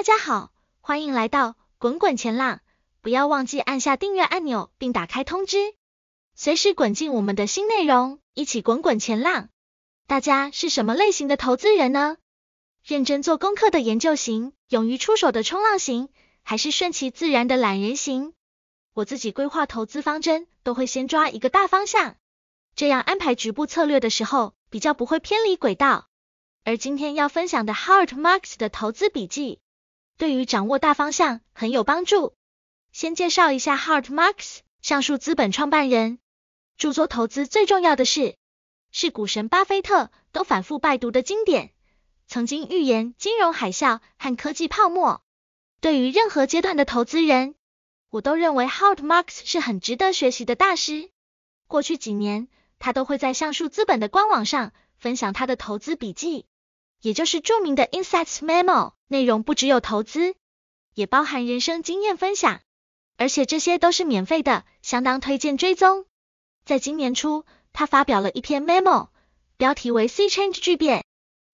大家好，欢迎来到滚滚前浪，不要忘记按下订阅按钮并打开通知，随时滚进我们的新内容，一起滚滚前浪。大家是什么类型的投资人呢？认真做功课的研究型，勇于出手的冲浪型，还是顺其自然的懒人型？我自己规划投资方针，都会先抓一个大方向，这样安排局部策略的时候，比较不会偏离轨道。而今天要分享的 Hard Marks 的投资笔记。对于掌握大方向很有帮助。先介绍一下 Howard Marks，橡树资本创办人，著作投资最重要的事，是股神巴菲特都反复拜读的经典，曾经预言金融海啸和科技泡沫。对于任何阶段的投资人，我都认为 Howard Marks 是很值得学习的大师。过去几年，他都会在橡树资本的官网上分享他的投资笔记。也就是著名的 Insights Memo，内容不只有投资，也包含人生经验分享，而且这些都是免费的，相当推荐追踪。在今年初，他发表了一篇 Memo，标题为 Sea Change 巨变，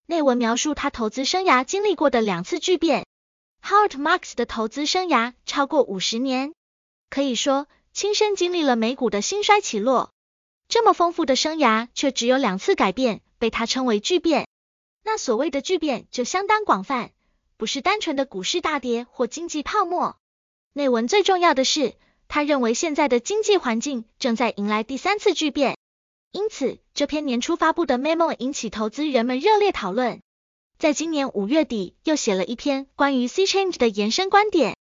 内文描述他投资生涯经历过的两次巨变。Howard Marks 的投资生涯超过五十年，可以说亲身经历了美股的兴衰起落。这么丰富的生涯，却只有两次改变，被他称为巨变。那所谓的巨变就相当广泛，不是单纯的股市大跌或经济泡沫。内文最重要的是，他认为现在的经济环境正在迎来第三次巨变。因此，这篇年初发布的 memo 引起投资人们热烈讨论。在今年五月底，又写了一篇关于 Sea Change 的延伸观点。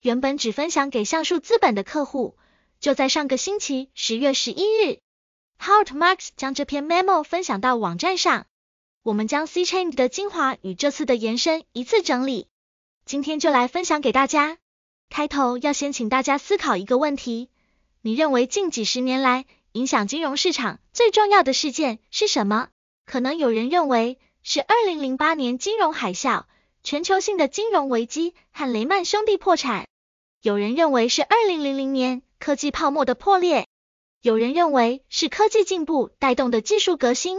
原本只分享给橡树资本的客户，就在上个星期十月十一日，Howard Marks 将这篇 memo 分享到网站上。我们将 C Change 的精华与这次的延伸一次整理，今天就来分享给大家。开头要先请大家思考一个问题：你认为近几十年来影响金融市场最重要的事件是什么？可能有人认为是2008年金融海啸，全球性的金融危机和雷曼兄弟破产；有人认为是2000年科技泡沫的破裂；有人认为是科技进步带动的技术革新。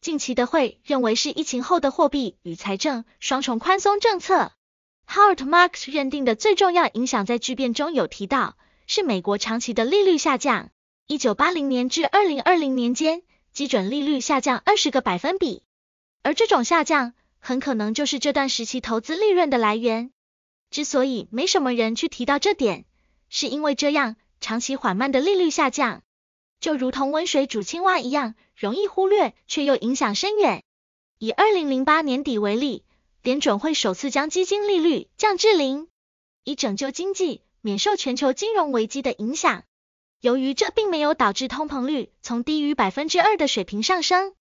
近期的会认为是疫情后的货币与财政双重宽松政策。Howard Marks 认定的最重要影响在巨变中有提到，是美国长期的利率下降。一九八零年至二零二零年间，基准利率下降二十个百分比，而这种下降很可能就是这段时期投资利润的来源。之所以没什么人去提到这点，是因为这样长期缓慢的利率下降，就如同温水煮青蛙一样。容易忽略，却又影响深远。以二零零八年底为例，联准会首次将基金利率降至零，以拯救经济，免受全球金融危机的影响。由于这并没有导致通膨率从低于百分之二的水平上升，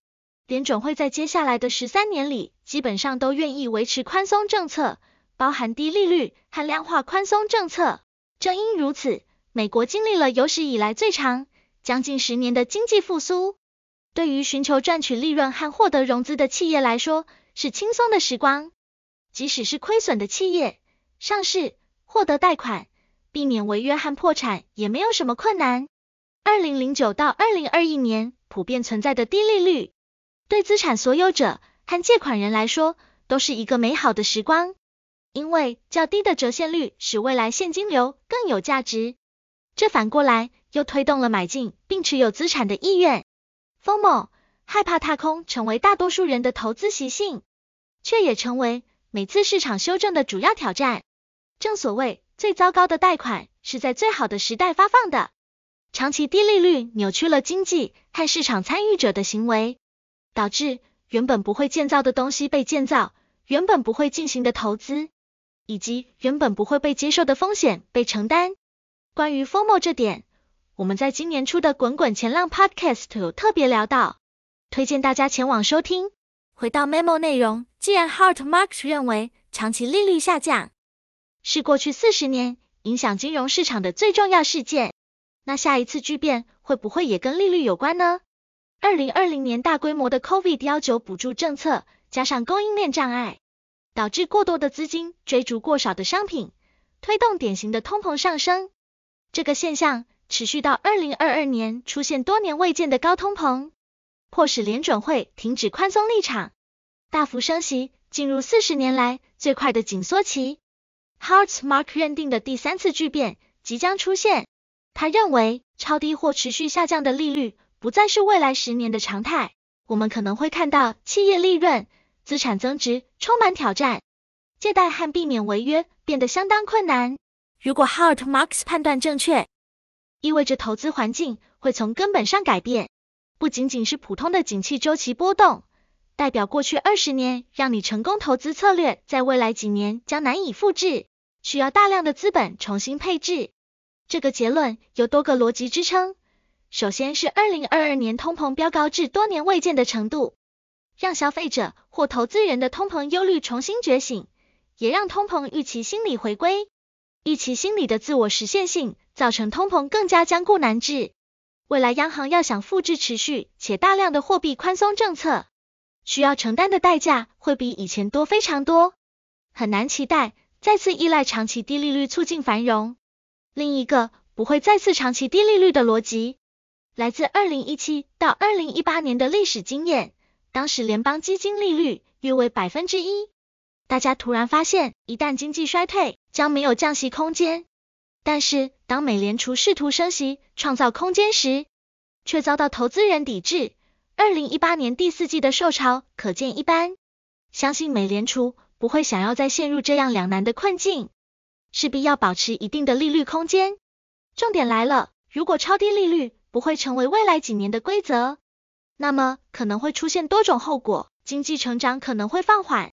联准会在接下来的十三年里，基本上都愿意维持宽松政策，包含低利率和量化宽松政策。正因如此，美国经历了有史以来最长，将近十年的经济复苏。对于寻求赚取利润和获得融资的企业来说，是轻松的时光。即使是亏损的企业，上市、获得贷款、避免违约和破产也没有什么困难。二零零九到二零二一年普遍存在的低利率，对资产所有者和借款人来说都是一个美好的时光，因为较低的折现率使未来现金流更有价值。这反过来又推动了买进并持有资产的意愿。FOMO 害怕踏空成为大多数人的投资习性，却也成为每次市场修正的主要挑战。正所谓，最糟糕的贷款是在最好的时代发放的。长期低利率扭曲了经济和市场参与者的行为，导致原本不会建造的东西被建造，原本不会进行的投资，以及原本不会被接受的风险被承担。关于 FOMO 这点，我们在今年初的滚滚前浪 Podcast 有特别聊到，推荐大家前往收听。回到 memo 内容，既然 Howard Marks 认为长期利率下降是过去四十年影响金融市场的最重要事件，那下一次巨变会不会也跟利率有关呢？二零二零年大规模的 COVID-19 补助政策加上供应链障碍，导致过多的资金追逐过少的商品，推动典型的通膨上升。这个现象。持续到二零二二年，出现多年未见的高通膨，迫使联准会停止宽松立场，大幅升息，进入四十年来最快的紧缩期。Hart Mark 认定的第三次巨变即将出现。他认为，超低或持续下降的利率不再是未来十年的常态。我们可能会看到企业利润、资产增值充满挑战，借贷和避免违约变得相当困难。如果 Hart Marks 判断正确，意味着投资环境会从根本上改变，不仅仅是普通的景气周期波动，代表过去二十年让你成功投资策略，在未来几年将难以复制，需要大量的资本重新配置。这个结论有多个逻辑支撑。首先是二零二二年通膨飙高至多年未见的程度，让消费者或投资人的通膨忧虑重新觉醒，也让通膨预期心理回归。预期心理的自我实现性造成通膨更加僵固难治。未来央行要想复制持续且大量的货币宽松政策，需要承担的代价会比以前多非常多，很难期待再次依赖长期低利率促进繁荣。另一个不会再次长期低利率的逻辑，来自二零一七到二零一八年的历史经验。当时联邦基金利率约为百分之一，大家突然发现，一旦经济衰退，将没有降息空间。但是当美联储试图升息创造空间时，却遭到投资人抵制。二零一八年第四季的受潮可见一斑。相信美联储不会想要再陷入这样两难的困境。势必要保持一定的利率空间。重点来了，如果超低利率不会成为未来几年的规则，那么可能会出现多种后果：经济成长可能会放缓，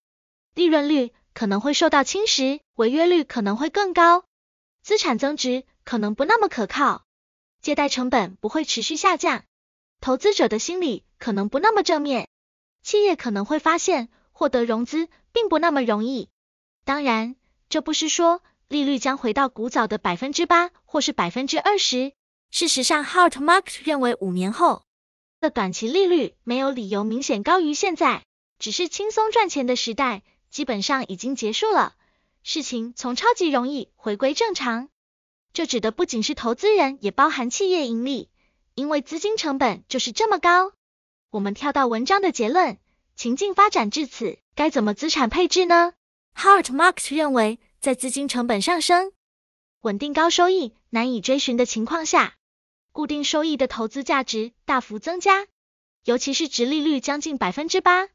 利润率可能会受到侵蚀，违约率可能会更高，资产增值可能不那么可靠，借贷成本不会持续下降，投资者的心理可能不那么正面，企业可能会发现获得融资并不那么容易。当然，这不是说。利率将回到古早的百分之八或是百分之二十。事实上，Hart Mark 认为五年后的短期利率没有理由明显高于现在，只是轻松赚钱的时代基本上已经结束了，事情从超级容易回归正常。这指的不仅是投资人，也包含企业盈利，因为资金成本就是这么高。我们跳到文章的结论，情境发展至此，该怎么资产配置呢？Howard Marks 认为。在资金成本上升、稳定高收益难以追寻的情况下，固定收益的投资价值大幅增加，尤其是殖利率将近百分之八、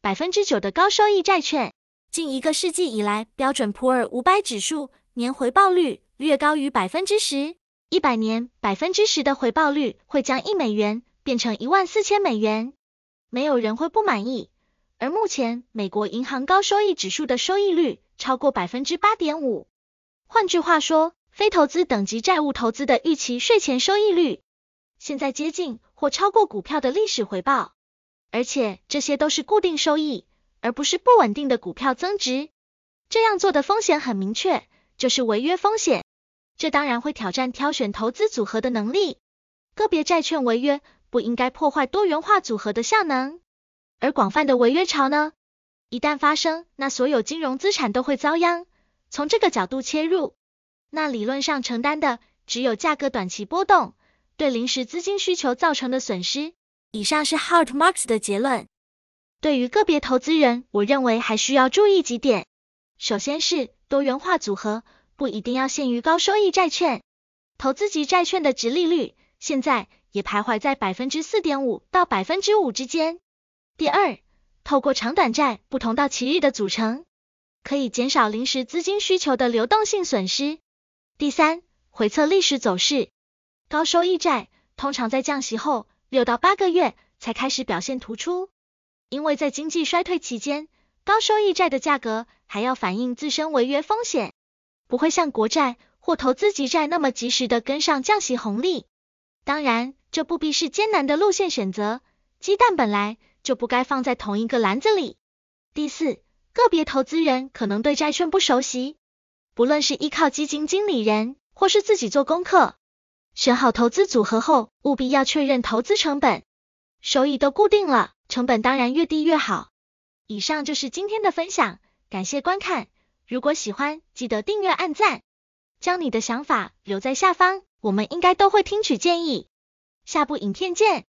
百分之九的高收益债券。近一个世纪以来，标准普尔五百指数年回报率略高于百分之十，一百年百分之十的回报率会将一美元变成一万四千美元，没有人会不满意。而目前美国银行高收益指数的收益率。超过百分之八点五，换句话说，非投资等级债务投资的预期税前收益率，现在接近或超过股票的历史回报，而且这些都是固定收益，而不是不稳定的股票增值。这样做的风险很明确，就是违约风险。这当然会挑战挑选投资组合的能力。个别债券违约不应该破坏多元化组合的效能，而广泛的违约潮呢？一旦发生，那所有金融资产都会遭殃。从这个角度切入，那理论上承担的只有价格短期波动对临时资金需求造成的损失。以上是 Howard Marks 的结论。对于个别投资人，我认为还需要注意几点。首先是多元化组合不一定要限于高收益债券，投资级债券的殖利率现在也徘徊在百分之四点五到百分之五之间。第二，透过长短债不同到期日的组成，可以减少临时资金需求的流动性损失。第三，回测历史走势，高收益债通常在降息后六到八个月才开始表现突出，因为在经济衰退期间，高收益债的价格还要反映自身违约风险，不会像国债或投资级债那么及时的跟上降息红利。当然，这不必是艰难的路线选择，鸡蛋本来。就不该放在同一个篮子里。第四，个别投资人可能对债券不熟悉，不论是依靠基金经理人或是自己做功课，选好投资组合后，务必要确认投资成本、收益都固定了，成本当然越低越好。以上就是今天的分享，感谢观看。如果喜欢，记得订阅、按赞，将你的想法留在下方，我们应该都会听取建议。下部影片见。